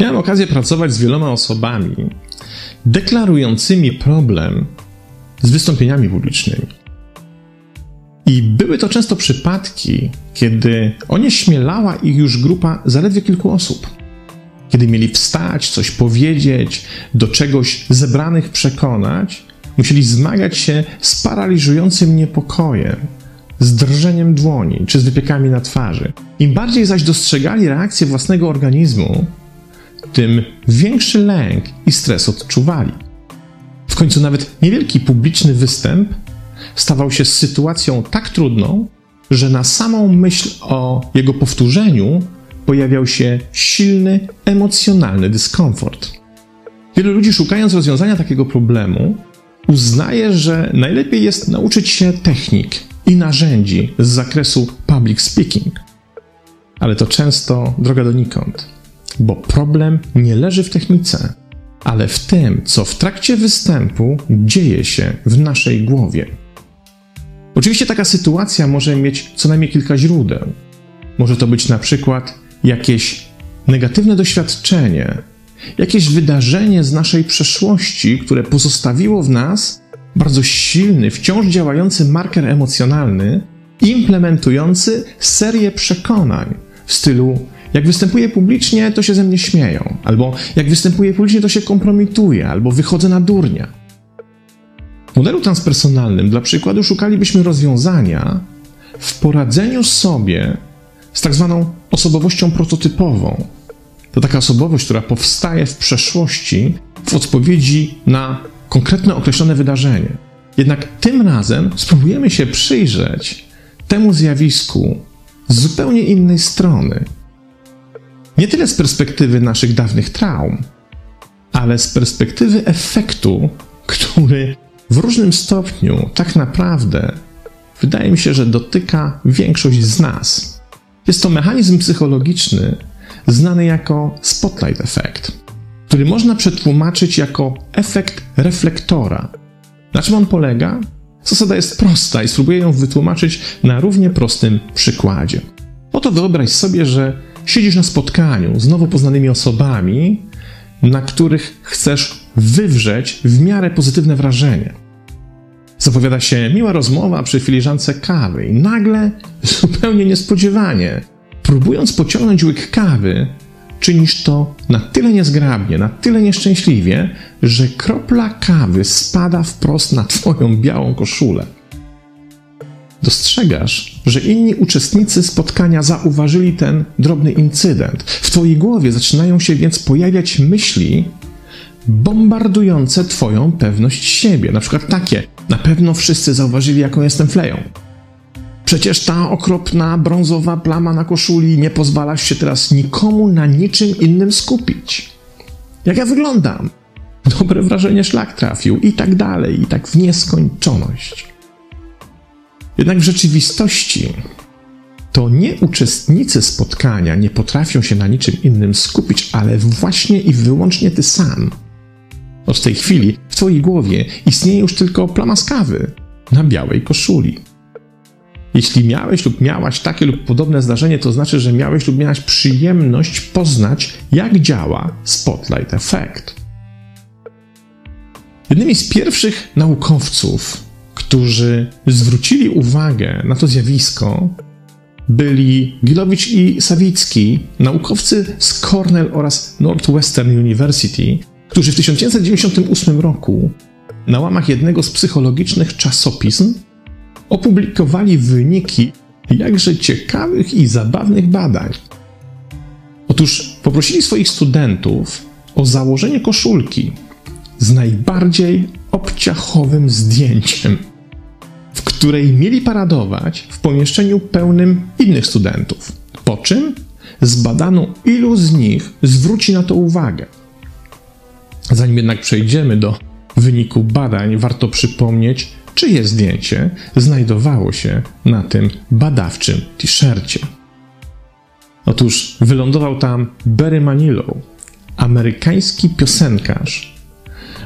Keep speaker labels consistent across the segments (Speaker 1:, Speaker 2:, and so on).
Speaker 1: Miałem okazję pracować z wieloma osobami deklarującymi problem z wystąpieniami publicznymi. I były to często przypadki, kiedy onieśmielała ich już grupa zaledwie kilku osób. Kiedy mieli wstać, coś powiedzieć, do czegoś zebranych przekonać, musieli zmagać się z paraliżującym niepokojem, z drżeniem dłoni czy z wypiekami na twarzy. Im bardziej zaś dostrzegali reakcję własnego organizmu, tym większy lęk i stres odczuwali. W końcu nawet niewielki publiczny występ stawał się sytuacją tak trudną, że na samą myśl o jego powtórzeniu pojawiał się silny emocjonalny dyskomfort. Wielu ludzi, szukając rozwiązania takiego problemu, uznaje, że najlepiej jest nauczyć się technik i narzędzi z zakresu public speaking. Ale to często droga donikąd, bo problem nie leży w technice, ale w tym, co w trakcie występu dzieje się w naszej głowie. Oczywiście taka sytuacja może mieć co najmniej kilka źródeł. Może to być na przykład jakieś negatywne doświadczenie, jakieś wydarzenie z naszej przeszłości, które pozostawiło w nas bardzo silny, wciąż działający marker emocjonalny, implementujący serię przekonań w stylu jak występuję publicznie, to się ze mnie śmieją, albo jak występuję publicznie, to się kompromituje, albo wychodzę na durnia. W modelu transpersonalnym, dla przykładu, szukalibyśmy rozwiązania w poradzeniu sobie z tak zwaną osobowością prototypową. To taka osobowość, która powstaje w przeszłości w odpowiedzi na konkretne określone wydarzenie. Jednak tym razem spróbujemy się przyjrzeć temu zjawisku z zupełnie innej strony. Nie tyle z perspektywy naszych dawnych traum, ale z perspektywy efektu, który w różnym stopniu tak naprawdę wydaje mi się, że dotyka większość z nas. Jest to mechanizm psychologiczny znany jako spotlight effect, który można przetłumaczyć jako efekt reflektora. Na czym on polega? Zasada jest prosta i spróbuję ją wytłumaczyć na równie prostym przykładzie. Oto wyobraź sobie, że siedzisz na spotkaniu z nowo poznanymi osobami, na których chcesz wywrzeć w miarę pozytywne wrażenie. Zapowiada się miła rozmowa przy filiżance kawy i nagle, zupełnie niespodziewanie, próbując pociągnąć łyk kawy, czynisz to na tyle niezgrabnie, na tyle nieszczęśliwie, że kropla kawy spada wprost na twoją białą koszulę. Dostrzegasz, że inni uczestnicy spotkania zauważyli ten drobny incydent. W twojej głowie zaczynają się więc pojawiać myśli bombardujące twoją pewność siebie. Na przykład takie: Na pewno wszyscy zauważyli, jaką jestem fleją. Przecież ta okropna brązowa plama na koszuli nie pozwala się teraz nikomu na niczym innym skupić. Jak ja wyglądam? Dobre wrażenie szlak trafił i tak dalej, i tak w nieskończoność. Jednak w rzeczywistości to nie uczestnicy spotkania nie potrafią się na niczym innym skupić, ale właśnie i wyłącznie ty sam. Od tej chwili w twojej głowie istnieje już tylko plama z kawy na białej koszuli. Jeśli miałeś lub miałaś takie lub podobne zdarzenie, to znaczy, że miałeś lub miałaś przyjemność poznać, jak działa Spotlight Effect. Jednymi z pierwszych naukowców, którzy zwrócili uwagę na to zjawisko, byli Gilowicz i Sawicki, naukowcy z Cornell oraz Northwestern University, którzy w 1998 roku na łamach jednego z psychologicznych czasopism opublikowali wyniki jakże ciekawych i zabawnych badań. Otóż poprosili swoich studentów o założenie koszulki z najbardziej obciachowym zdjęciem, w której mieli paradować w pomieszczeniu pełnym innych studentów. Po czym zbadano, ilu z nich zwróci na to uwagę. Zanim jednak przejdziemy do wyniku badań, warto przypomnieć, czyje zdjęcie znajdowało się na tym badawczym t-shircie. Otóż wylądował tam Barry Manilow, amerykański piosenkarz,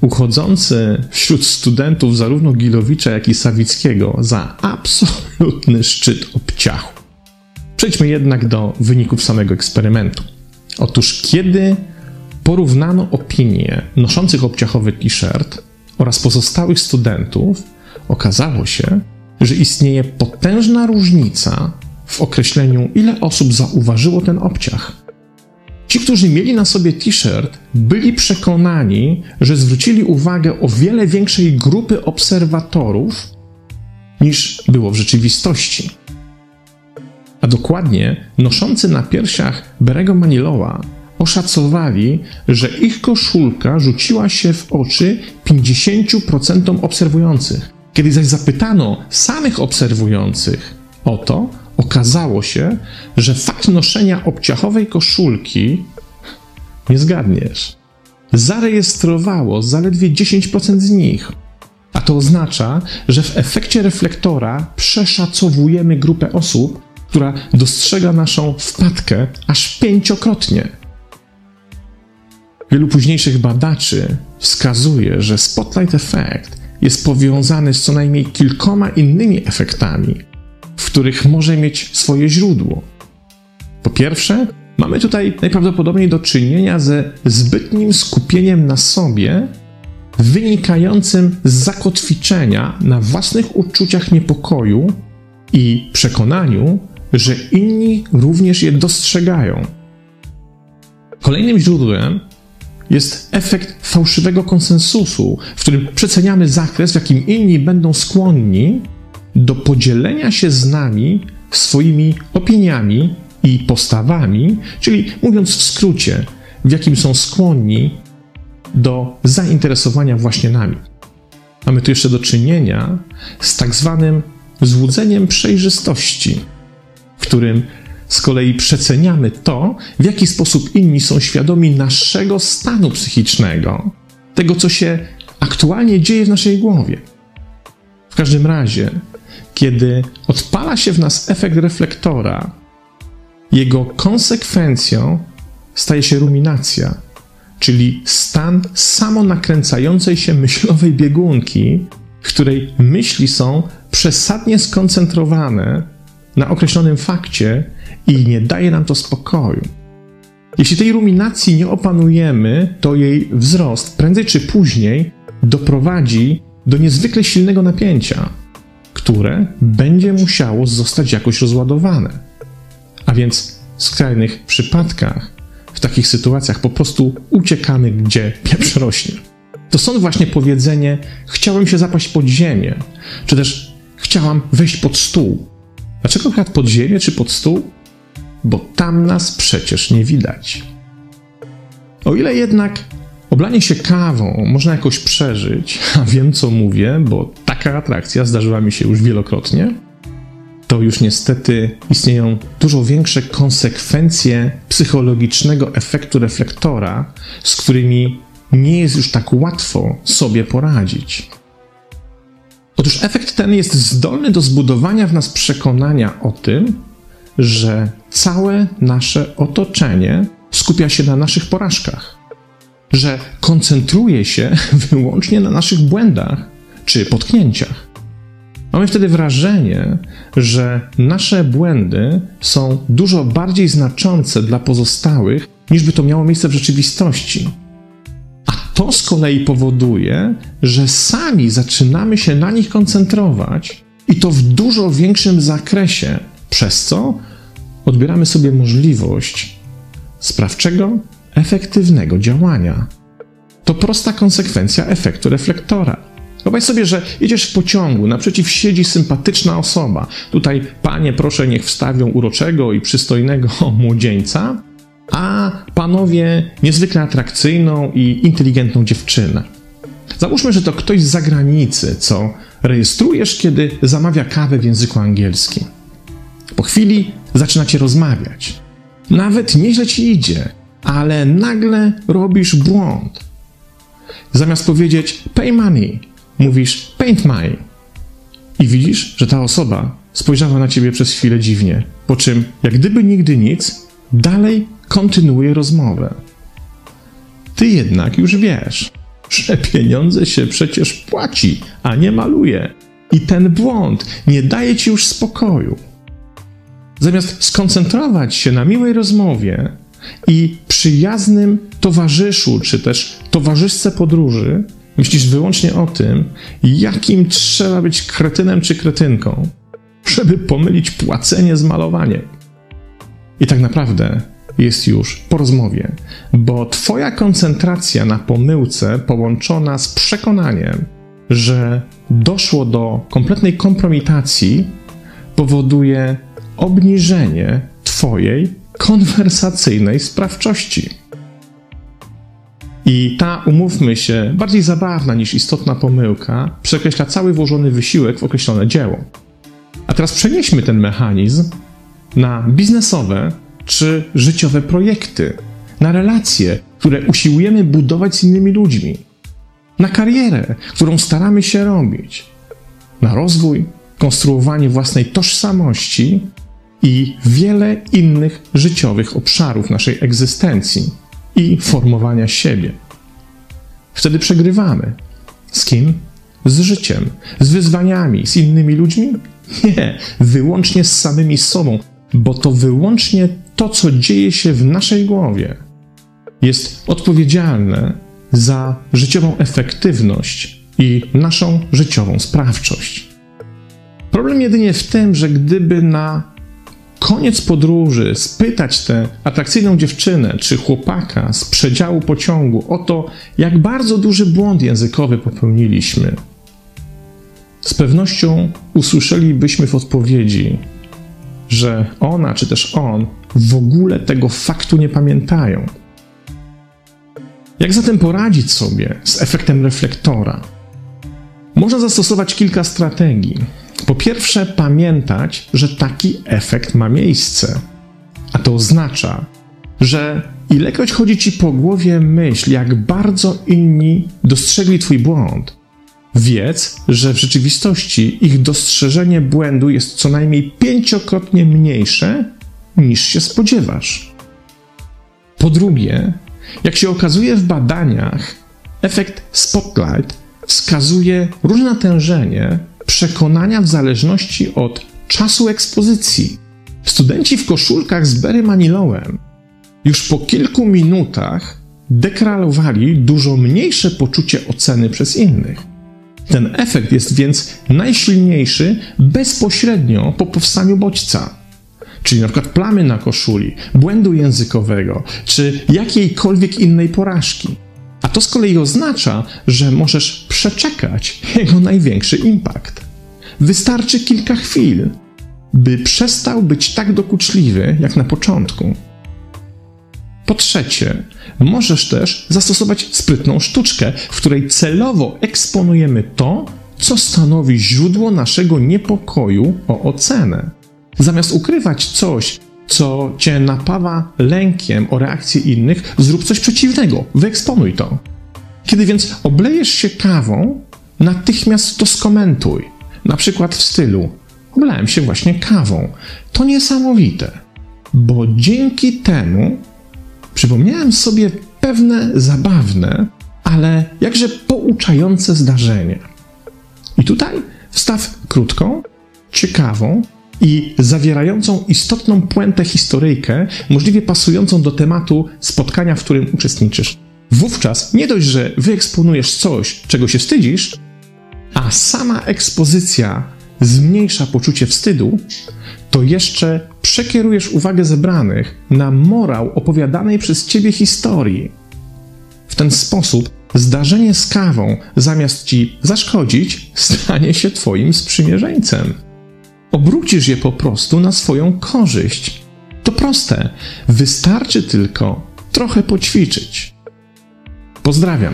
Speaker 1: uchodzący wśród studentów zarówno Gilowicza, jak i Sawickiego za absolutny szczyt obciachu. Przejdźmy jednak do wyników samego eksperymentu. Otóż, kiedy porównano opinie noszących obciachowy t-shirt oraz pozostałych studentów, okazało się, że istnieje potężna różnica w określeniu, ile osób zauważyło ten obciach. Ci, którzy mieli na sobie t-shirt, byli przekonani, że zwrócili uwagę o wiele większej grupy obserwatorów niż było w rzeczywistości. A dokładnie noszący na piersiach Berego Manilowa oszacowali, że ich koszulka rzuciła się w oczy 50% obserwujących. Kiedy zaś zapytano samych obserwujących o to, okazało się, że fakt noszenia obciachowej koszulki, nie zgadniesz, zarejestrowało zaledwie 10% z nich. A to oznacza, że w efekcie reflektora przeszacowujemy grupę osób, która dostrzega naszą wpadkę aż pięciokrotnie. Wielu późniejszych badaczy wskazuje, że spotlight effect jest powiązany z co najmniej kilkoma innymi efektami, w których może mieć swoje źródło. Po pierwsze, mamy tutaj najprawdopodobniej do czynienia ze zbytnim skupieniem na sobie, wynikającym z zakotwiczenia na własnych uczuciach niepokoju i przekonaniu, że inni również je dostrzegają. Kolejnym źródłem jest efekt fałszywego konsensusu, w którym przeceniamy zakres, w jakim inni będą skłonni do podzielenia się z nami swoimi opiniami i postawami, czyli mówiąc w skrócie, w jakim są skłonni do zainteresowania właśnie nami. Mamy tu jeszcze do czynienia z tak zwanym złudzeniem przejrzystości, w którym z kolei przeceniamy to, w jaki sposób inni są świadomi naszego stanu psychicznego, tego, co się aktualnie dzieje w naszej głowie. W każdym razie, kiedy odpala się w nas efekt reflektora, jego konsekwencją staje się ruminacja, czyli stan samonakręcającej się myślowej biegunki, w której myśli są przesadnie skoncentrowane na określonym fakcie i nie daje nam to spokoju. Jeśli tej ruminacji nie opanujemy, to jej wzrost prędzej czy później doprowadzi do niezwykle silnego napięcia, które będzie musiało zostać jakoś rozładowane. A więc w skrajnych przypadkach, w takich sytuacjach po prostu uciekamy, gdzie pieprz rośnie. To są właśnie powiedzenie: chciałem się zapaść pod ziemię, czy też chciałam wejść pod stół. Dlaczego akurat pod ziemię czy pod stół? Bo tam nas przecież nie widać. O ile jednak oblanie się kawą można jakoś przeżyć, a wiem co mówię, bo taka atrakcja zdarzyła mi się już wielokrotnie, to już niestety istnieją dużo większe konsekwencje psychologicznego efektu reflektora, z którymi nie jest już tak łatwo sobie poradzić. Otóż efekt ten jest zdolny do zbudowania w nas przekonania o tym, że całe nasze otoczenie skupia się na naszych porażkach, że koncentruje się wyłącznie na naszych błędach czy potknięciach. Mamy wtedy wrażenie, że nasze błędy są dużo bardziej znaczące dla pozostałych, niż by to miało miejsce w rzeczywistości. To z kolei powoduje, że sami zaczynamy się na nich koncentrować i to w dużo większym zakresie, przez co odbieramy sobie możliwość sprawczego, efektywnego działania. To prosta konsekwencja efektu reflektora. Wyobraź sobie, że jedziesz w pociągu, naprzeciw siedzi sympatyczna osoba. Tutaj, panie, proszę, niech wstawią uroczego i przystojnego młodzieńca, a panowie niezwykle atrakcyjną i inteligentną dziewczynę. Załóżmy, że to ktoś z zagranicy, co rejestrujesz, kiedy zamawia kawę w języku angielskim. Po chwili zaczynacie rozmawiać. Nawet nieźle ci idzie, ale nagle robisz błąd. Zamiast powiedzieć pay money, mówisz paint my. I widzisz, że ta osoba spojrzała na ciebie przez chwilę dziwnie, po czym, jak gdyby nigdy nic, dalej kontynuuje rozmowę. Ty jednak już wiesz, że pieniądze się przecież płaci, a nie maluje. I ten błąd nie daje ci już spokoju. Zamiast skoncentrować się na miłej rozmowie i przyjaznym towarzyszu, czy też towarzyszce podróży, myślisz wyłącznie o tym, jakim trzeba być kretynem czy kretynką, żeby pomylić płacenie z malowaniem. I tak naprawdę jest już po rozmowie, bo Twoja koncentracja na pomyłce połączona z przekonaniem, że doszło do kompletnej kompromitacji, powoduje obniżenie Twojej konwersacyjnej sprawczości. I ta, umówmy się, bardziej zabawna niż istotna pomyłka przekreśla cały włożony wysiłek w określone dzieło. A teraz przenieśmy ten mechanizm na biznesowe czy życiowe projekty, na relacje, które usiłujemy budować z innymi ludźmi, na karierę, którą staramy się robić, na rozwój, konstruowanie własnej tożsamości i wiele innych życiowych obszarów naszej egzystencji i formowania siebie. Wtedy przegrywamy. Z kim? Z życiem, z wyzwaniami, z innymi ludźmi? Nie, wyłącznie z samymi sobą, bo to wyłącznie to, co dzieje się w naszej głowie, jest odpowiedzialne za życiową efektywność i naszą życiową sprawczość. Problem jedynie w tym, że gdyby na koniec podróży spytać tę atrakcyjną dziewczynę czy chłopaka z przedziału pociągu o to, jak bardzo duży błąd językowy popełniliśmy, z pewnością usłyszelibyśmy w odpowiedzi, że ona czy też on w ogóle tego faktu nie pamiętają. Jak zatem poradzić sobie z efektem reflektora? Można zastosować kilka strategii. Po pierwsze, pamiętać, że taki efekt ma miejsce. A to oznacza, że ilekroć chodzi ci po głowie myśl, jak bardzo inni dostrzegli twój błąd, wiedz, że w rzeczywistości ich dostrzeżenie błędu jest co najmniej pięciokrotnie mniejsze niż się spodziewasz. Po drugie, jak się okazuje w badaniach, efekt spotlight wskazuje różne natężenie przekonania w zależności od czasu ekspozycji. Studenci w koszulkach z Berry już po kilku minutach deklarowali dużo mniejsze poczucie oceny przez innych. Ten efekt jest więc najsilniejszy bezpośrednio po powstaniu bodźca, czyli na przykład plamy na koszuli, błędu językowego, czy jakiejkolwiek innej porażki. A to z kolei oznacza, że możesz przeczekać jego największy impact. Wystarczy kilka chwil, by przestał być tak dokuczliwy jak na początku. Po trzecie, możesz też zastosować sprytną sztuczkę, w której celowo eksponujemy to, co stanowi źródło naszego niepokoju o ocenę. Zamiast ukrywać coś, co cię napawa lękiem o reakcję innych, zrób coś przeciwnego, wyeksponuj to. Kiedy więc oblejesz się kawą, natychmiast to skomentuj. Na przykład w stylu: Oblałem się właśnie kawą. To niesamowite, bo dzięki temu przypomniałem sobie pewne zabawne, ale jakże pouczające zdarzenie. I tutaj wstaw krótką, ciekawą i zawierającą istotną puentę historyjkę, możliwie pasującą do tematu spotkania, w którym uczestniczysz. Wówczas nie dość, że wyeksponujesz coś, czego się wstydzisz, a sama ekspozycja zmniejsza poczucie wstydu, to jeszcze przekierujesz uwagę zebranych na morał opowiadanej przez ciebie historii. W ten sposób zdarzenie z kawą, zamiast ci zaszkodzić, stanie się twoim sprzymierzeńcem. Obrócisz je po prostu na swoją korzyść. To proste, wystarczy tylko trochę poćwiczyć. Pozdrawiam.